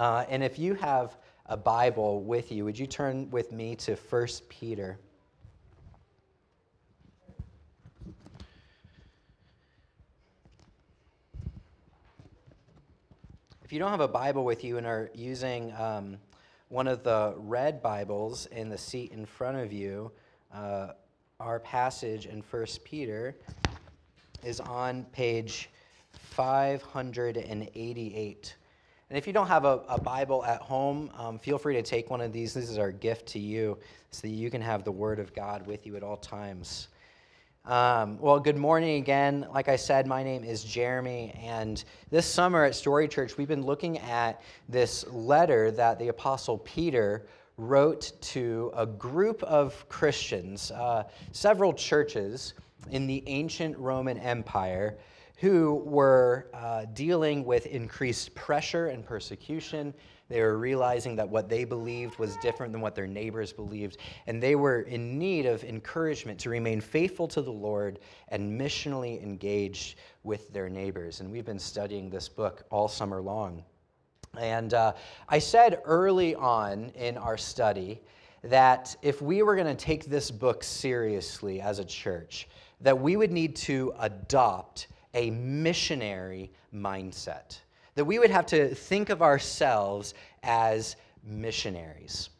Uh, and if you have a Bible with you, would you turn with me to 1 Peter? If you don't have a Bible with you and are using um, one of the red Bibles in the seat in front of you, uh, our passage in 1 Peter is on page 588. And if you don't have a, a Bible at home, um, feel free to take one of these. This is our gift to you so that you can have the Word of God with you at all times. Um, well, good morning again. Like I said, my name is Jeremy, and this summer at Story Church, we've been looking at this letter that the Apostle Peter wrote to a group of Christians, uh, several churches in the ancient Roman Empire who were uh, dealing with increased pressure and persecution they were realizing that what they believed was different than what their neighbors believed. And they were in need of encouragement to remain faithful to the Lord and missionally engaged with their neighbors. And we've been studying this book all summer long. And uh, I said early on in our study that if we were going to take this book seriously as a church, that we would need to adopt a missionary mindset that we would have to think of ourselves as missionaries.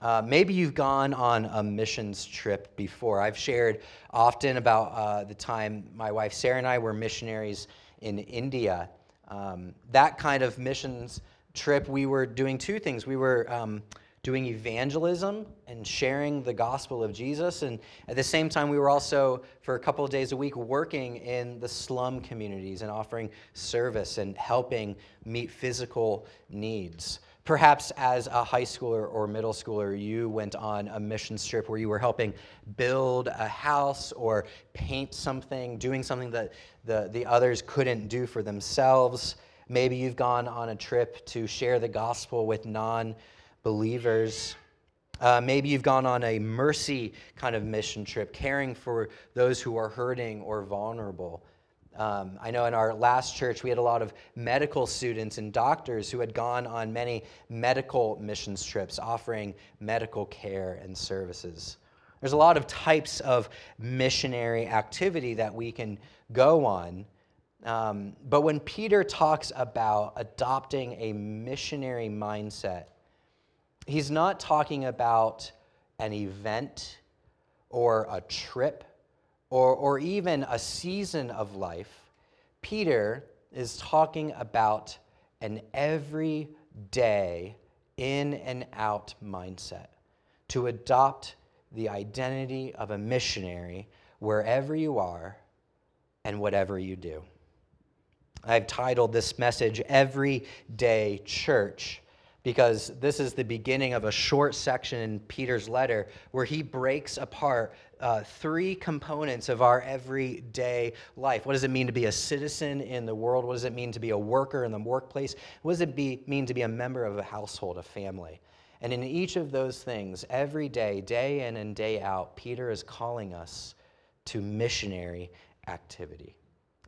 Uh, maybe you've gone on a missions trip before. I've shared often about uh, the time my wife Sarah and I were missionaries in India. Um, that kind of missions trip, we were doing two things. We were um, doing evangelism and sharing the gospel of Jesus. And at the same time, we were also, for a couple of days a week, working in the slum communities and offering service and helping meet physical needs. Perhaps as a high schooler or middle schooler, you went on a mission trip where you were helping build a house or paint something, doing something that the, the others couldn't do for themselves. Maybe you've gone on a trip to share the gospel with non believers. Uh, maybe you've gone on a mercy kind of mission trip, caring for those who are hurting or vulnerable. Um, I know in our last church, we had a lot of medical students and doctors who had gone on many medical missions trips, offering medical care and services. There's a lot of types of missionary activity that we can go on. Um, but when Peter talks about adopting a missionary mindset, he's not talking about an event or a trip or, or even a season of life. Peter is talking about an everyday in and out mindset to adopt the identity of a missionary wherever you are and whatever you do. I've titled this message Everyday Church because this is the beginning of a short section in Peter's letter where he breaks apart uh, three components of our everyday life. What does it mean to be a citizen in the world? What does it mean to be a worker in the workplace? What does it be, mean to be a member of a household, a family? And in each of those things, every day, day in and day out, Peter is calling us to missionary activity.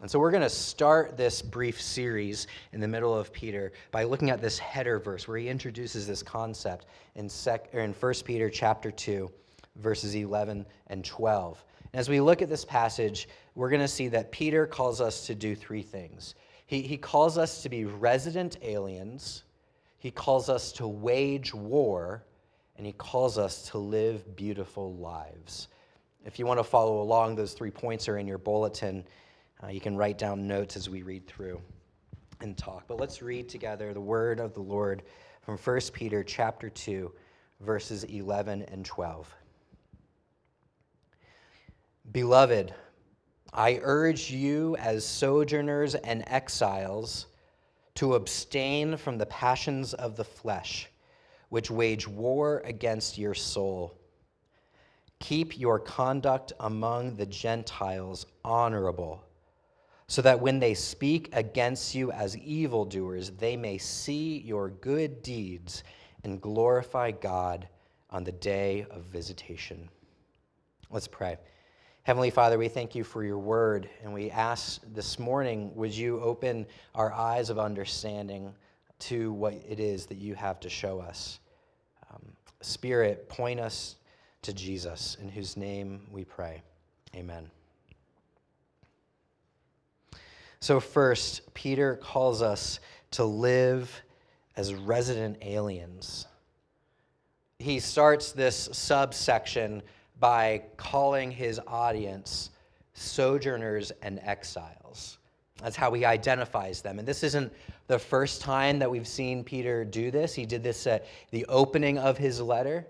And so we're going to start this brief series in the middle of Peter by looking at this header verse where he introduces this concept in, sec, or in 1 Peter chapter 2, verses 11 and 12. And as we look at this passage, we're going to see that Peter calls us to do three things. He, he calls us to be resident aliens, he calls us to wage war, and he calls us to live beautiful lives. If you want to follow along, those three points are in your bulletin. Uh, you can write down notes as we read through and talk. But let's read together the word of the Lord from 1 Peter chapter 2, verses 11 and 12. Beloved, I urge you as sojourners and exiles to abstain from the passions of the flesh, which wage war against your soul. Keep your conduct among the Gentiles honorable so that when they speak against you as evildoers, they may see your good deeds and glorify God on the day of visitation. Let's pray. Heavenly Father, we thank you for your word, and we ask this morning, would you open our eyes of understanding to what it is that you have to show us. Um, Spirit, point us to Jesus, in whose name we pray. Amen. So, first, Peter calls us to live as resident aliens. He starts this subsection by calling his audience sojourners and exiles. That's how he identifies them. And this isn't the first time that we've seen Peter do this. He did this at the opening of his letter.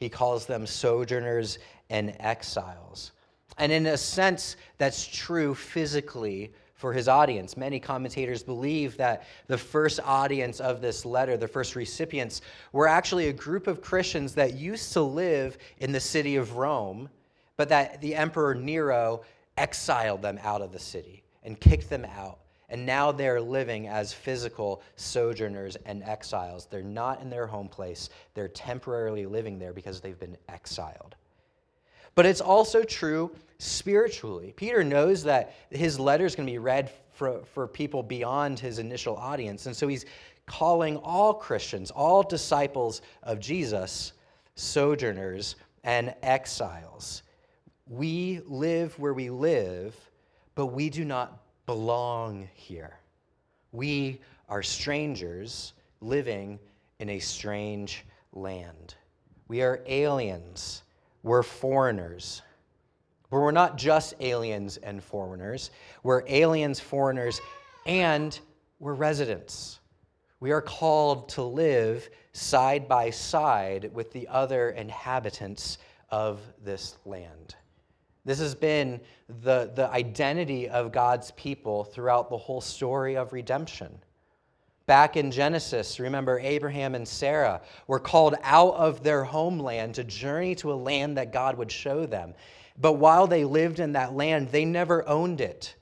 He calls them sojourners and exiles. And in a sense, that's true physically for his audience. Many commentators believe that the first audience of this letter, the first recipients, were actually a group of Christians that used to live in the city of Rome, but that the Emperor Nero exiled them out of the city and kicked them out. And now they're living as physical sojourners and exiles. They're not in their home place, they're temporarily living there because they've been exiled. But it's also true spiritually. Peter knows that his letter is going to be read for, for people beyond his initial audience. And so he's calling all Christians, all disciples of Jesus, sojourners and exiles. We live where we live, but we do not belong here. We are strangers living in a strange land. We are aliens we're foreigners. But we're not just aliens and foreigners, we're aliens, foreigners, and we're residents. We are called to live side by side with the other inhabitants of this land. This has been the, the identity of God's people throughout the whole story of redemption. Back in Genesis, remember Abraham and Sarah were called out of their homeland to journey to a land that God would show them. But while they lived in that land, they never owned it.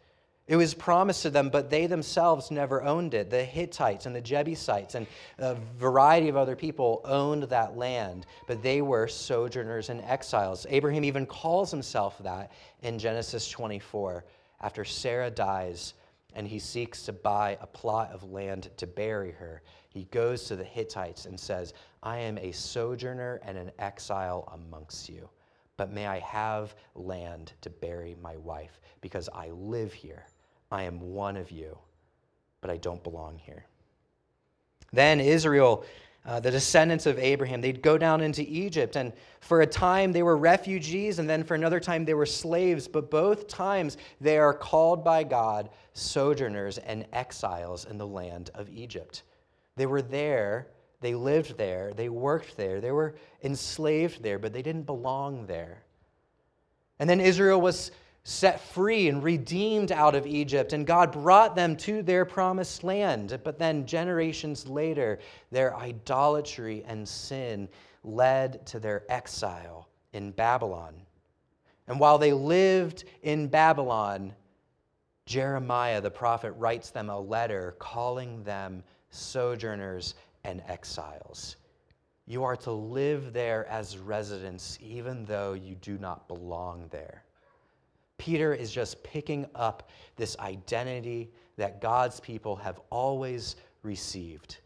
It was promised to them, but they themselves never owned it. The Hittites and the Jebusites and a variety of other people owned that land, but they were sojourners and exiles. Abraham even calls himself that in Genesis 24. After Sarah dies, and he seeks to buy a plot of land to bury her. He goes to the Hittites and says, I am a sojourner and an exile amongst you, but may I have land to bury my wife, because I live here. I am one of you, but I don't belong here. Then Israel uh, the descendants of Abraham. They'd go down into Egypt, and for a time they were refugees, and then for another time they were slaves. But both times they are called by God sojourners and exiles in the land of Egypt. They were there, they lived there, they worked there, they were enslaved there, but they didn't belong there. And then Israel was set free and redeemed out of Egypt, and God brought them to their promised land. But then, generations later, their idolatry and sin led to their exile in Babylon. And while they lived in Babylon, Jeremiah the prophet writes them a letter calling them sojourners and exiles. You are to live there as residents, even though you do not belong there. Peter is just picking up this identity that God's people have always received.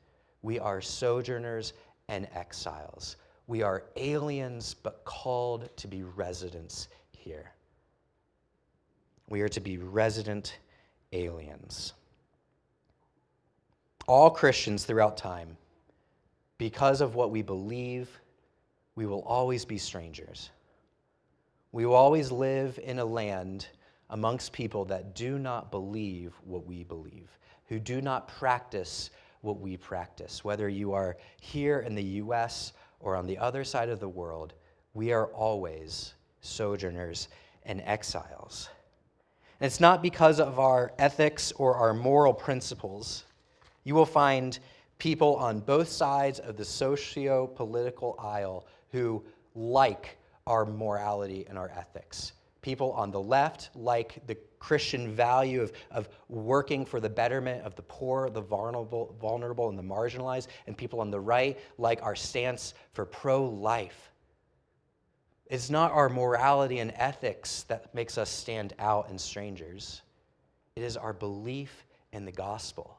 We are sojourners and exiles. We are aliens, but called to be residents here. We are to be resident aliens. All Christians throughout time, because of what we believe, we will always be strangers. We will always live in a land amongst people that do not believe what we believe, who do not practice what we practice. Whether you are here in the U.S. or on the other side of the world, we are always sojourners and exiles. And it's not because of our ethics or our moral principles. You will find people on both sides of the socio political aisle who like our morality and our ethics. People on the left like the Christian value of, of working for the betterment of the poor, the vulnerable, vulnerable, and the marginalized. And people on the right like our stance for pro life. It's not our morality and ethics that makes us stand out and strangers, it is our belief in the gospel.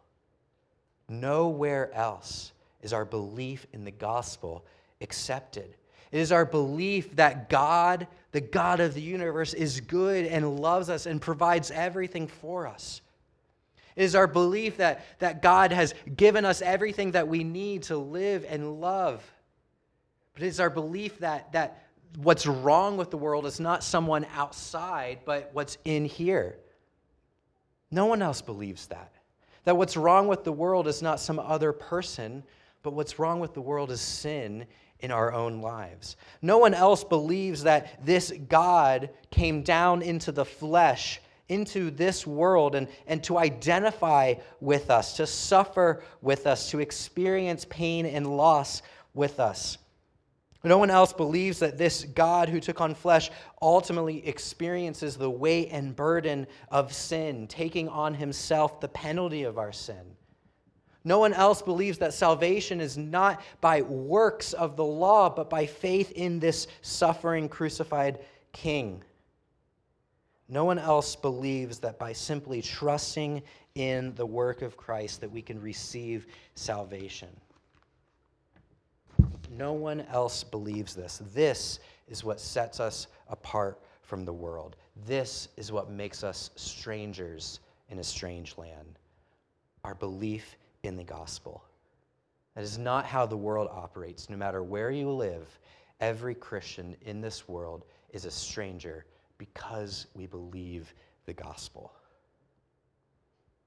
Nowhere else is our belief in the gospel accepted. It is our belief that God, the God of the universe, is good and loves us and provides everything for us. It is our belief that, that God has given us everything that we need to live and love. But it is our belief that, that what's wrong with the world is not someone outside, but what's in here. No one else believes that. That what's wrong with the world is not some other person, but what's wrong with the world is sin in our own lives. No one else believes that this God came down into the flesh, into this world, and, and to identify with us, to suffer with us, to experience pain and loss with us. No one else believes that this God who took on flesh ultimately experiences the weight and burden of sin, taking on himself the penalty of our sin. No one else believes that salvation is not by works of the law, but by faith in this suffering, crucified King. No one else believes that by simply trusting in the work of Christ that we can receive salvation. No one else believes this. This is what sets us apart from the world. This is what makes us strangers in a strange land. Our belief in the gospel. That is not how the world operates. No matter where you live, every Christian in this world is a stranger because we believe the gospel.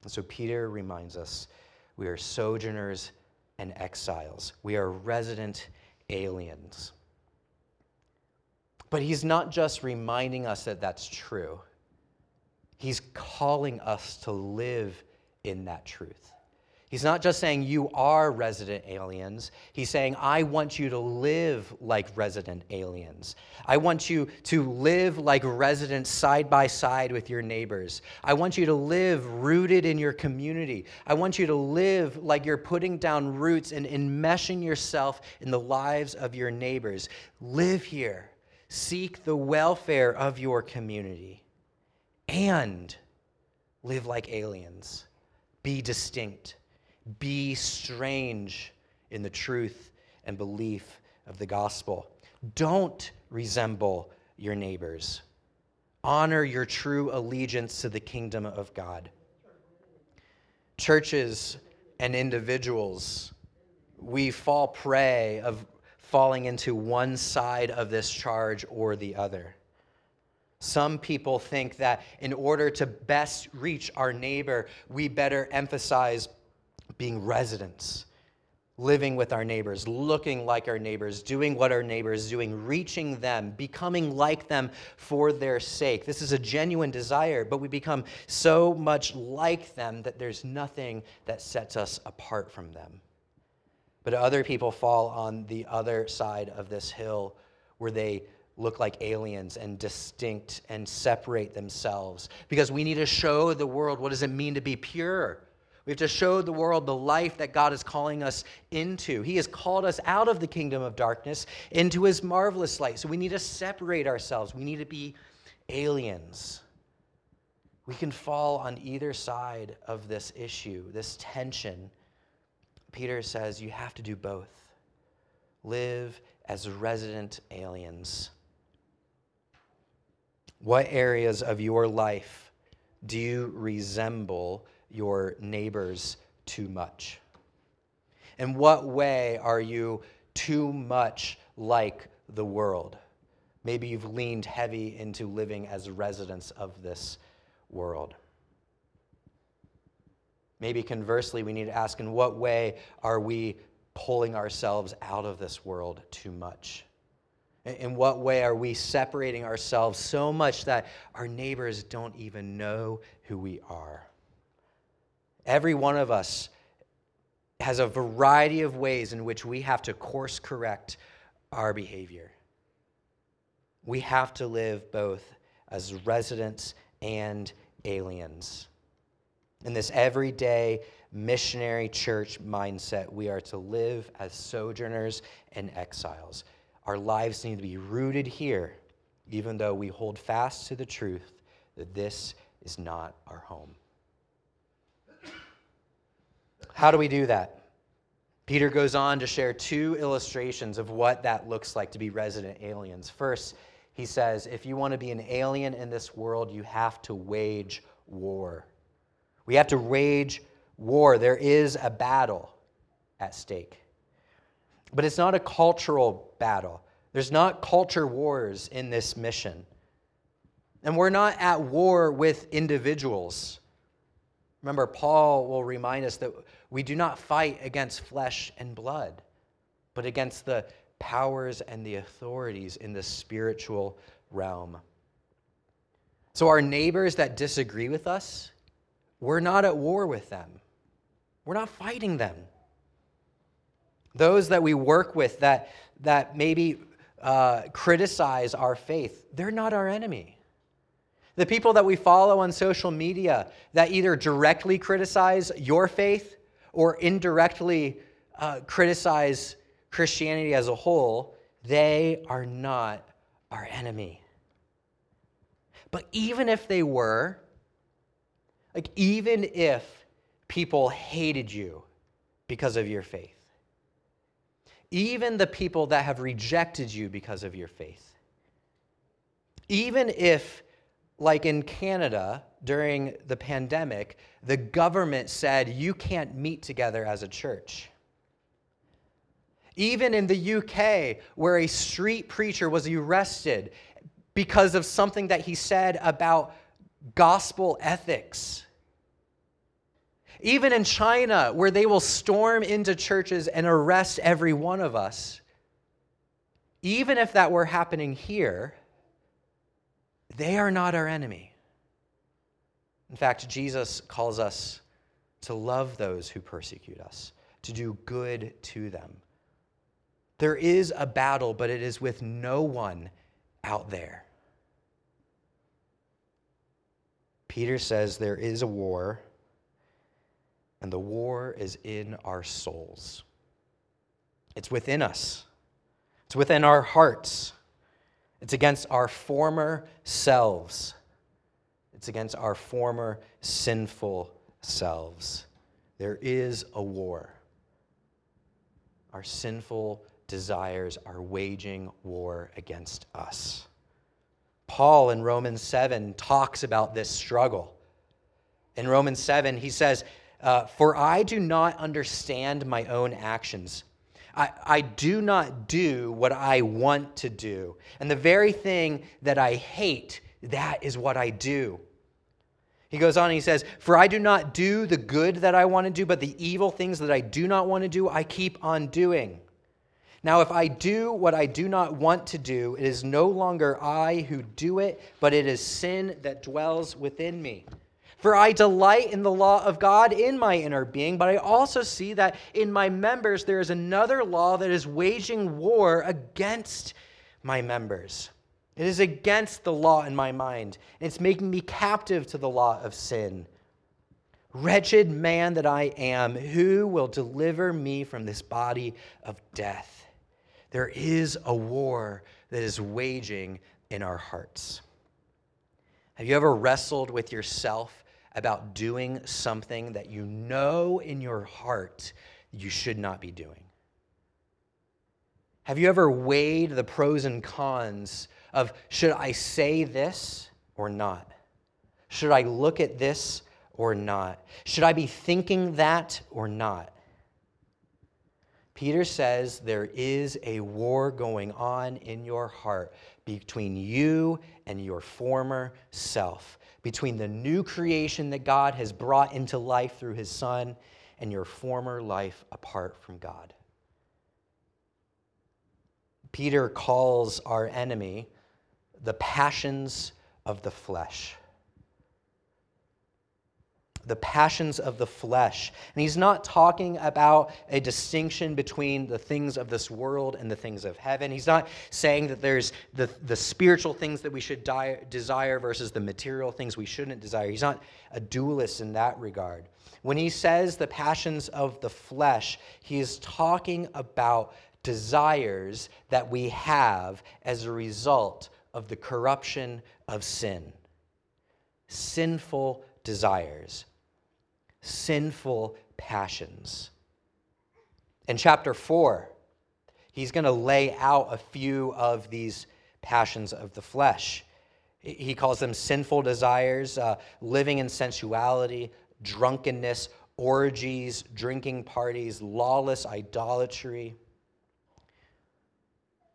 And so Peter reminds us we are sojourners and exiles, we are resident aliens. But he's not just reminding us that that's true, he's calling us to live in that truth. He's not just saying you are resident aliens. He's saying, I want you to live like resident aliens. I want you to live like residents side by side with your neighbors. I want you to live rooted in your community. I want you to live like you're putting down roots and enmeshing yourself in the lives of your neighbors. Live here. Seek the welfare of your community and live like aliens. Be distinct be strange in the truth and belief of the gospel. Don't resemble your neighbors. Honor your true allegiance to the kingdom of God. Churches and individuals, we fall prey of falling into one side of this charge or the other. Some people think that in order to best reach our neighbor, we better emphasize being residents, living with our neighbors, looking like our neighbors, doing what our neighbors doing, reaching them, becoming like them for their sake. This is a genuine desire, but we become so much like them that there's nothing that sets us apart from them. But other people fall on the other side of this hill where they look like aliens and distinct and separate themselves because we need to show the world what does it mean to be pure we have to show the world the life that God is calling us into. He has called us out of the kingdom of darkness into his marvelous light. So we need to separate ourselves. We need to be aliens. We can fall on either side of this issue, this tension. Peter says you have to do both. Live as resident aliens. What areas of your life do you resemble your neighbors too much? In what way are you too much like the world? Maybe you've leaned heavy into living as residents of this world. Maybe conversely, we need to ask in what way are we pulling ourselves out of this world too much? In what way are we separating ourselves so much that our neighbors don't even know who we are? Every one of us has a variety of ways in which we have to course correct our behavior. We have to live both as residents and aliens. In this everyday missionary church mindset, we are to live as sojourners and exiles. Our lives need to be rooted here, even though we hold fast to the truth that this is not our home. How do we do that? Peter goes on to share two illustrations of what that looks like to be resident aliens. First, he says, if you want to be an alien in this world, you have to wage war. We have to wage war. There is a battle at stake. But it's not a cultural battle. There's not culture wars in this mission. And we're not at war with individuals. Remember, Paul will remind us that we do not fight against flesh and blood, but against the powers and the authorities in the spiritual realm. So, our neighbors that disagree with us, we're not at war with them. We're not fighting them. Those that we work with that, that maybe uh, criticize our faith, they're not our enemy. The people that we follow on social media that either directly criticize your faith or indirectly uh, criticize Christianity as a whole, they are not our enemy. But even if they were, like, even if people hated you because of your faith, even the people that have rejected you because of your faith, even if like in Canada during the pandemic, the government said you can't meet together as a church. Even in the UK, where a street preacher was arrested because of something that he said about gospel ethics. Even in China, where they will storm into churches and arrest every one of us. Even if that were happening here, they are not our enemy. In fact, Jesus calls us to love those who persecute us, to do good to them. There is a battle, but it is with no one out there. Peter says there is a war, and the war is in our souls. It's within us, it's within our hearts. It's against our former selves. It's against our former sinful selves. There is a war. Our sinful desires are waging war against us. Paul in Romans 7 talks about this struggle. In Romans 7, he says, uh, For I do not understand my own actions. I, I do not do what I want to do. And the very thing that I hate, that is what I do. He goes on and he says, For I do not do the good that I want to do, but the evil things that I do not want to do, I keep on doing. Now, if I do what I do not want to do, it is no longer I who do it, but it is sin that dwells within me. For I delight in the law of God in my inner being, but I also see that in my members there is another law that is waging war against my members. It is against the law in my mind, and it's making me captive to the law of sin. Wretched man that I am, who will deliver me from this body of death? There is a war that is waging in our hearts. Have you ever wrestled with yourself about doing something that you know in your heart you should not be doing? Have you ever weighed the pros and cons of should I say this or not? Should I look at this or not? Should I be thinking that or not? Peter says there is a war going on in your heart between you and your former self between the new creation that God has brought into life through his Son and your former life apart from God. Peter calls our enemy the passions of the flesh the passions of the flesh. And he's not talking about a distinction between the things of this world and the things of heaven. He's not saying that there's the, the spiritual things that we should die, desire versus the material things we shouldn't desire. He's not a dualist in that regard. When he says the passions of the flesh, he is talking about desires that we have as a result of the corruption of sin. Sinful desires sinful passions. In chapter 4, he's going to lay out a few of these passions of the flesh. He calls them sinful desires, uh, living in sensuality, drunkenness, orgies, drinking parties, lawless idolatry.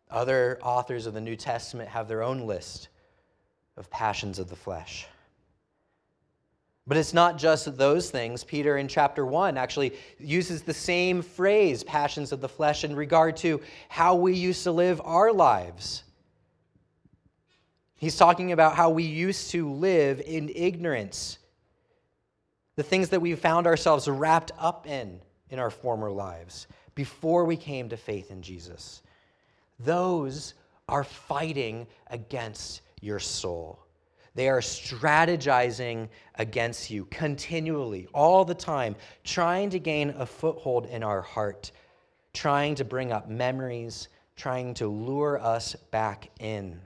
Other authors of the New Testament have their own list of passions of the flesh. But it's not just those things. Peter in chapter 1 actually uses the same phrase, passions of the flesh, in regard to how we used to live our lives. He's talking about how we used to live in ignorance, the things that we found ourselves wrapped up in in our former lives before we came to faith in Jesus. Those are fighting against your soul. They are strategizing against you continually, all the time, trying to gain a foothold in our heart, trying to bring up memories, trying to lure us back in.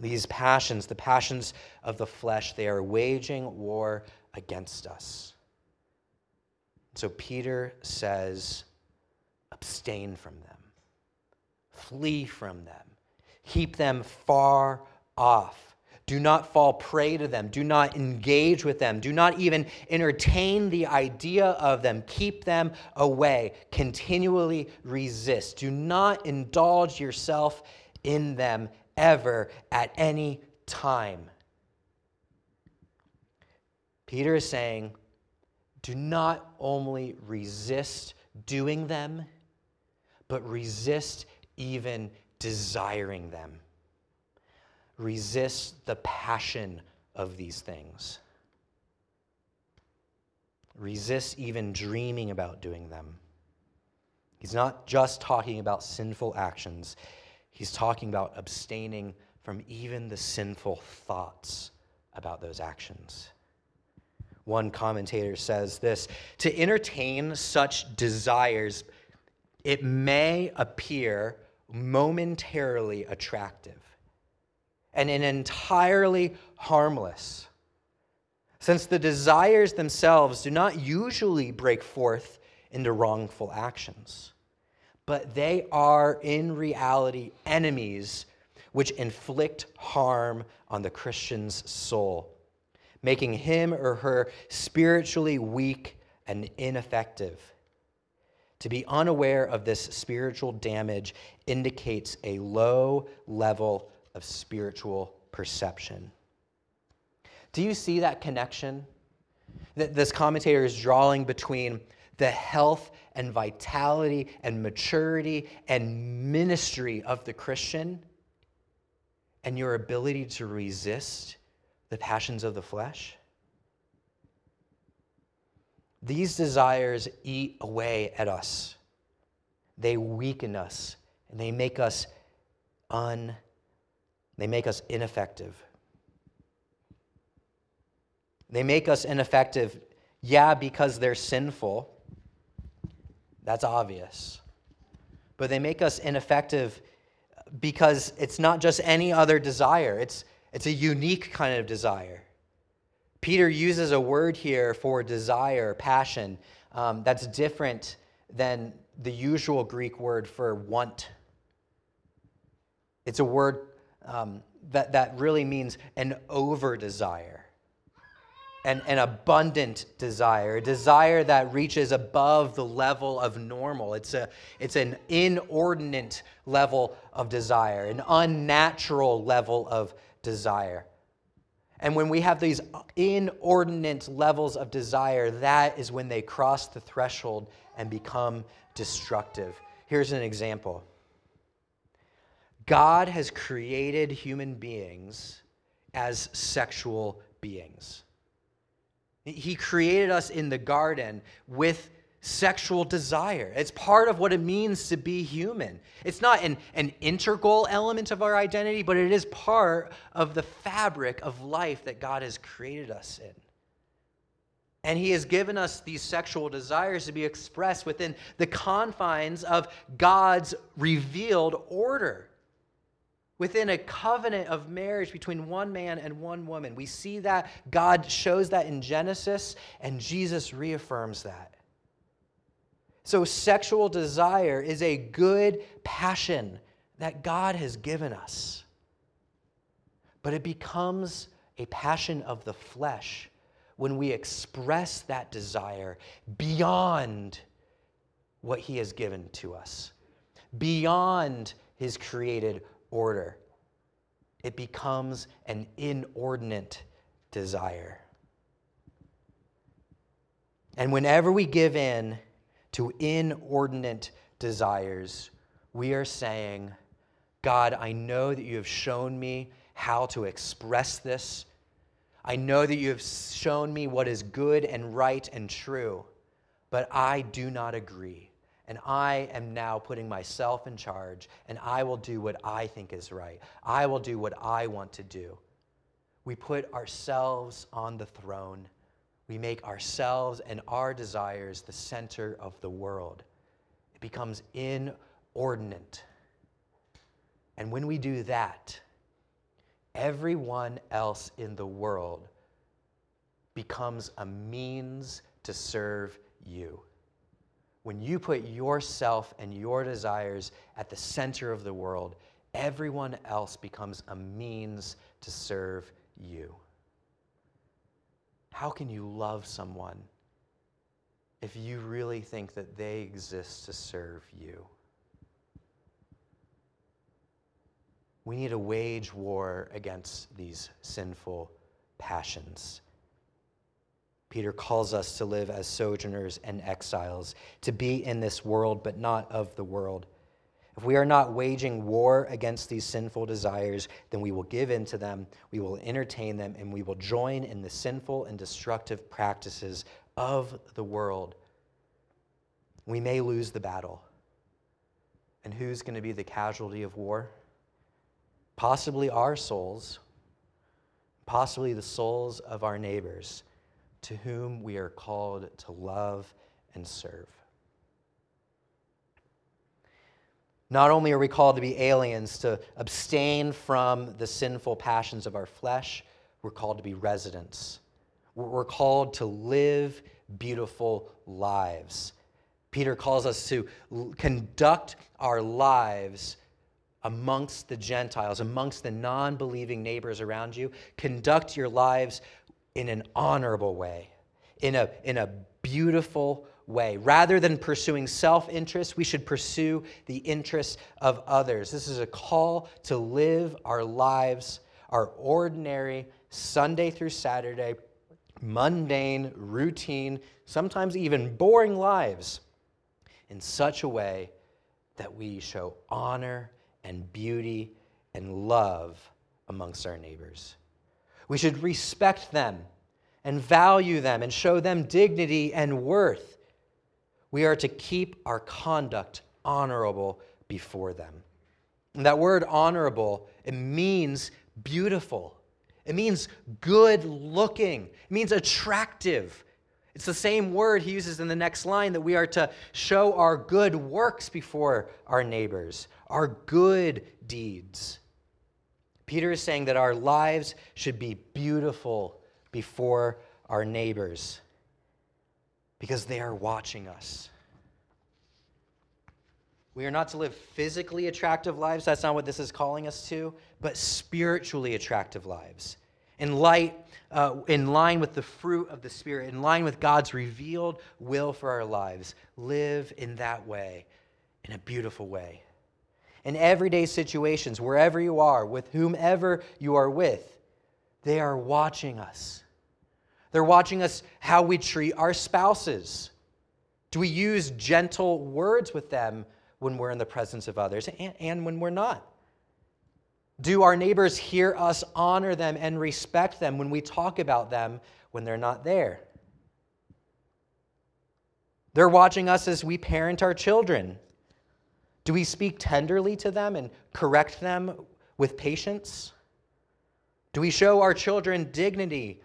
These passions, the passions of the flesh, they are waging war against us. So Peter says, abstain from them, flee from them, keep them far off. Do not fall prey to them. Do not engage with them. Do not even entertain the idea of them. Keep them away. Continually resist. Do not indulge yourself in them ever at any time. Peter is saying, do not only resist doing them, but resist even desiring them resist the passion of these things. Resist even dreaming about doing them. He's not just talking about sinful actions, he's talking about abstaining from even the sinful thoughts about those actions. One commentator says this to entertain such desires, it may appear momentarily attractive and an entirely harmless. Since the desires themselves do not usually break forth into wrongful actions, but they are in reality enemies which inflict harm on the Christian's soul, making him or her spiritually weak and ineffective. To be unaware of this spiritual damage indicates a low level of spiritual perception. Do you see that connection that this commentator is drawing between the health and vitality and maturity and ministry of the Christian and your ability to resist the passions of the flesh? These desires eat away at us. They weaken us and they make us un they make us ineffective. They make us ineffective, yeah, because they're sinful. That's obvious. But they make us ineffective because it's not just any other desire, it's, it's a unique kind of desire. Peter uses a word here for desire, passion, um, that's different than the usual Greek word for want. It's a word um, that, that really means an over desire, an, an abundant desire, a desire that reaches above the level of normal. It's, a, it's an inordinate level of desire, an unnatural level of desire. And when we have these inordinate levels of desire, that is when they cross the threshold and become destructive. Here's an example. God has created human beings as sexual beings. He created us in the garden with sexual desire. It's part of what it means to be human. It's not an, an integral element of our identity, but it is part of the fabric of life that God has created us in. And He has given us these sexual desires to be expressed within the confines of God's revealed order. Within a covenant of marriage between one man and one woman. We see that God shows that in Genesis, and Jesus reaffirms that. So, sexual desire is a good passion that God has given us. But it becomes a passion of the flesh when we express that desire beyond what He has given to us, beyond His created order. It becomes an inordinate desire. And whenever we give in to inordinate desires, we are saying, God, I know that you have shown me how to express this. I know that you have shown me what is good and right and true, but I do not agree. And I am now putting myself in charge, and I will do what I think is right. I will do what I want to do. We put ourselves on the throne. We make ourselves and our desires the center of the world. It becomes inordinate. And when we do that, everyone else in the world becomes a means to serve you when you put yourself and your desires at the center of the world, everyone else becomes a means to serve you. How can you love someone if you really think that they exist to serve you? We need to wage war against these sinful passions. Peter calls us to live as sojourners and exiles, to be in this world, but not of the world. If we are not waging war against these sinful desires, then we will give in to them, we will entertain them, and we will join in the sinful and destructive practices of the world. We may lose the battle. And who's going to be the casualty of war? Possibly our souls, possibly the souls of our neighbors to whom we are called to love and serve. Not only are we called to be aliens, to abstain from the sinful passions of our flesh, we're called to be residents. We're called to live beautiful lives. Peter calls us to conduct our lives amongst the Gentiles, amongst the non believing neighbors around you. Conduct your lives in an honorable way, in a, in a beautiful way. Rather than pursuing self interest, we should pursue the interests of others. This is a call to live our lives, our ordinary Sunday through Saturday, mundane, routine, sometimes even boring lives in such a way that we show honor and beauty and love amongst our neighbors. We should respect them and value them and show them dignity and worth. We are to keep our conduct honorable before them. And that word honorable, it means beautiful. It means good looking. It means attractive. It's the same word he uses in the next line that we are to show our good works before our neighbors, our good deeds. Peter is saying that our lives should be beautiful before our neighbors because they are watching us. We are not to live physically attractive lives. That's not what this is calling us to, but spiritually attractive lives. In light, uh, in line with the fruit of the Spirit, in line with God's revealed will for our lives. Live in that way, in a beautiful way in everyday situations, wherever you are, with whomever you are with, they are watching us. They're watching us how we treat our spouses. Do we use gentle words with them when we're in the presence of others and, and when we're not? Do our neighbors hear us honor them and respect them when we talk about them when they're not there? They're watching us as we parent our children. Do we speak tenderly to them and correct them with patience? Do we show our children dignity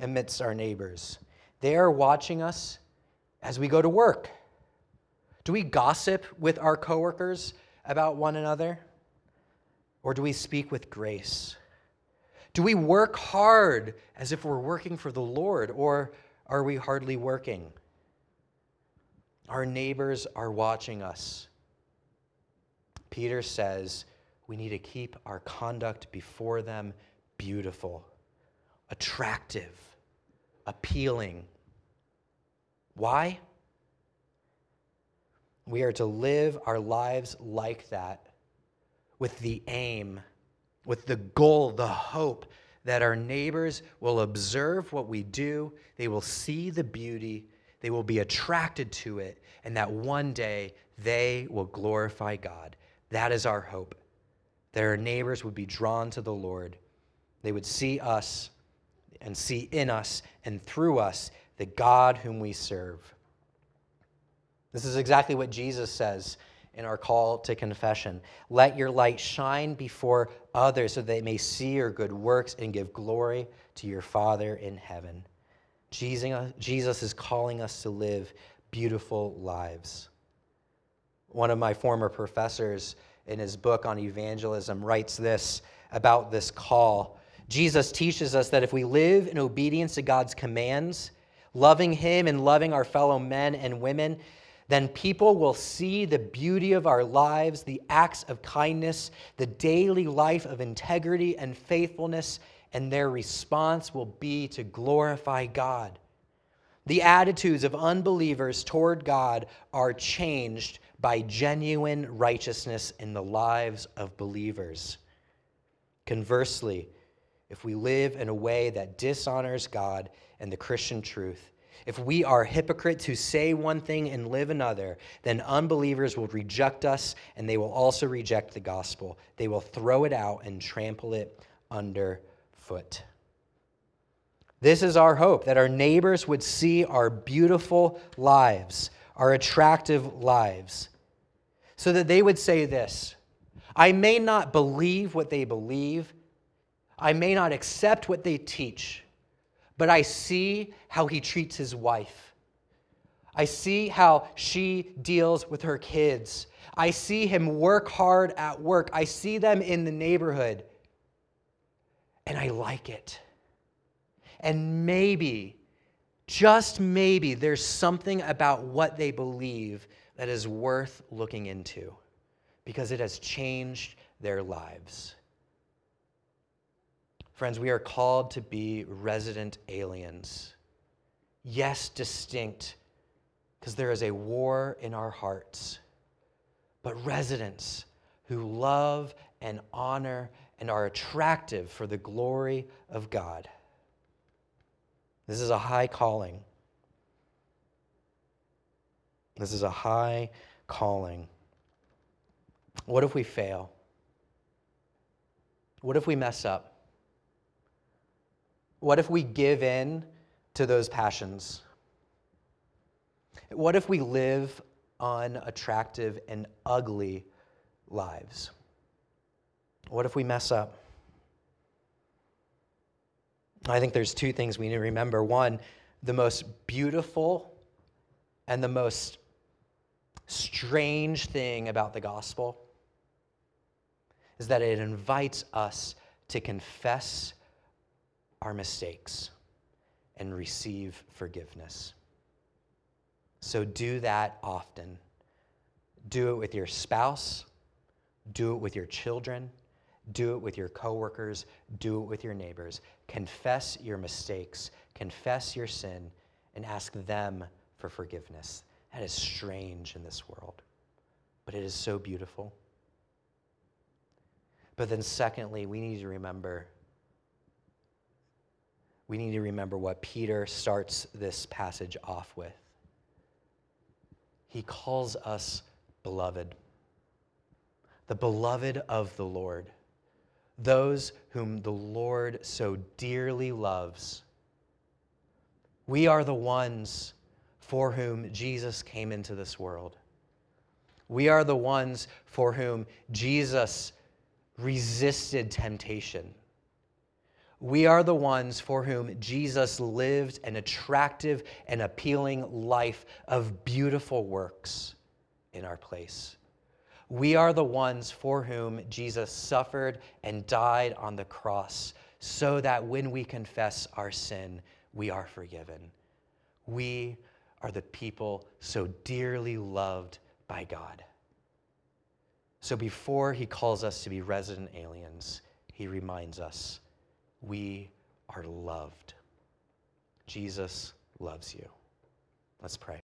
amidst our neighbors? They are watching us as we go to work. Do we gossip with our coworkers about one another? Or do we speak with grace? Do we work hard as if we're working for the Lord, or are we hardly working? Our neighbors are watching us. Peter says we need to keep our conduct before them beautiful, attractive, appealing. Why? We are to live our lives like that with the aim, with the goal, the hope that our neighbors will observe what we do, they will see the beauty, they will be attracted to it, and that one day they will glorify God. That is our hope. That our neighbors would be drawn to the Lord. They would see us and see in us and through us the God whom we serve. This is exactly what Jesus says in our call to confession. Let your light shine before others so they may see your good works and give glory to your Father in heaven. Jesus is calling us to live beautiful lives. One of my former professors in his book on evangelism writes this about this call. Jesus teaches us that if we live in obedience to God's commands, loving Him and loving our fellow men and women, then people will see the beauty of our lives, the acts of kindness, the daily life of integrity and faithfulness, and their response will be to glorify God. The attitudes of unbelievers toward God are changed by genuine righteousness in the lives of believers. Conversely, if we live in a way that dishonors God and the Christian truth, if we are hypocrites who say one thing and live another, then unbelievers will reject us and they will also reject the gospel. They will throw it out and trample it underfoot. This is our hope that our neighbors would see our beautiful lives, our attractive lives, so that they would say this I may not believe what they believe, I may not accept what they teach but I see how he treats his wife. I see how she deals with her kids. I see him work hard at work. I see them in the neighborhood. And I like it. And maybe, just maybe, there's something about what they believe that is worth looking into because it has changed their lives. Friends, we are called to be resident aliens. Yes, distinct, because there is a war in our hearts, but residents who love and honor and are attractive for the glory of God. This is a high calling. This is a high calling. What if we fail? What if we mess up? What if we give in to those passions? What if we live unattractive and ugly lives? What if we mess up? I think there's two things we need to remember. One, the most beautiful and the most strange thing about the gospel is that it invites us to confess our mistakes and receive forgiveness. So do that often. Do it with your spouse, do it with your children, do it with your coworkers, do it with your neighbors. Confess your mistakes, confess your sin, and ask them for forgiveness. That is strange in this world, but it is so beautiful. But then, secondly, we need to remember we need to remember what Peter starts this passage off with. He calls us beloved, the beloved of the Lord, those whom the Lord so dearly loves. We are the ones for whom Jesus came into this world. We are the ones for whom Jesus resisted temptation. We are the ones for whom Jesus lived an attractive and appealing life of beautiful works in our place. We are the ones for whom Jesus suffered and died on the cross so that when we confess our sin, we are forgiven. We are the people so dearly loved by God. So before he calls us to be resident aliens, he reminds us we are loved. Jesus loves you. Let's pray.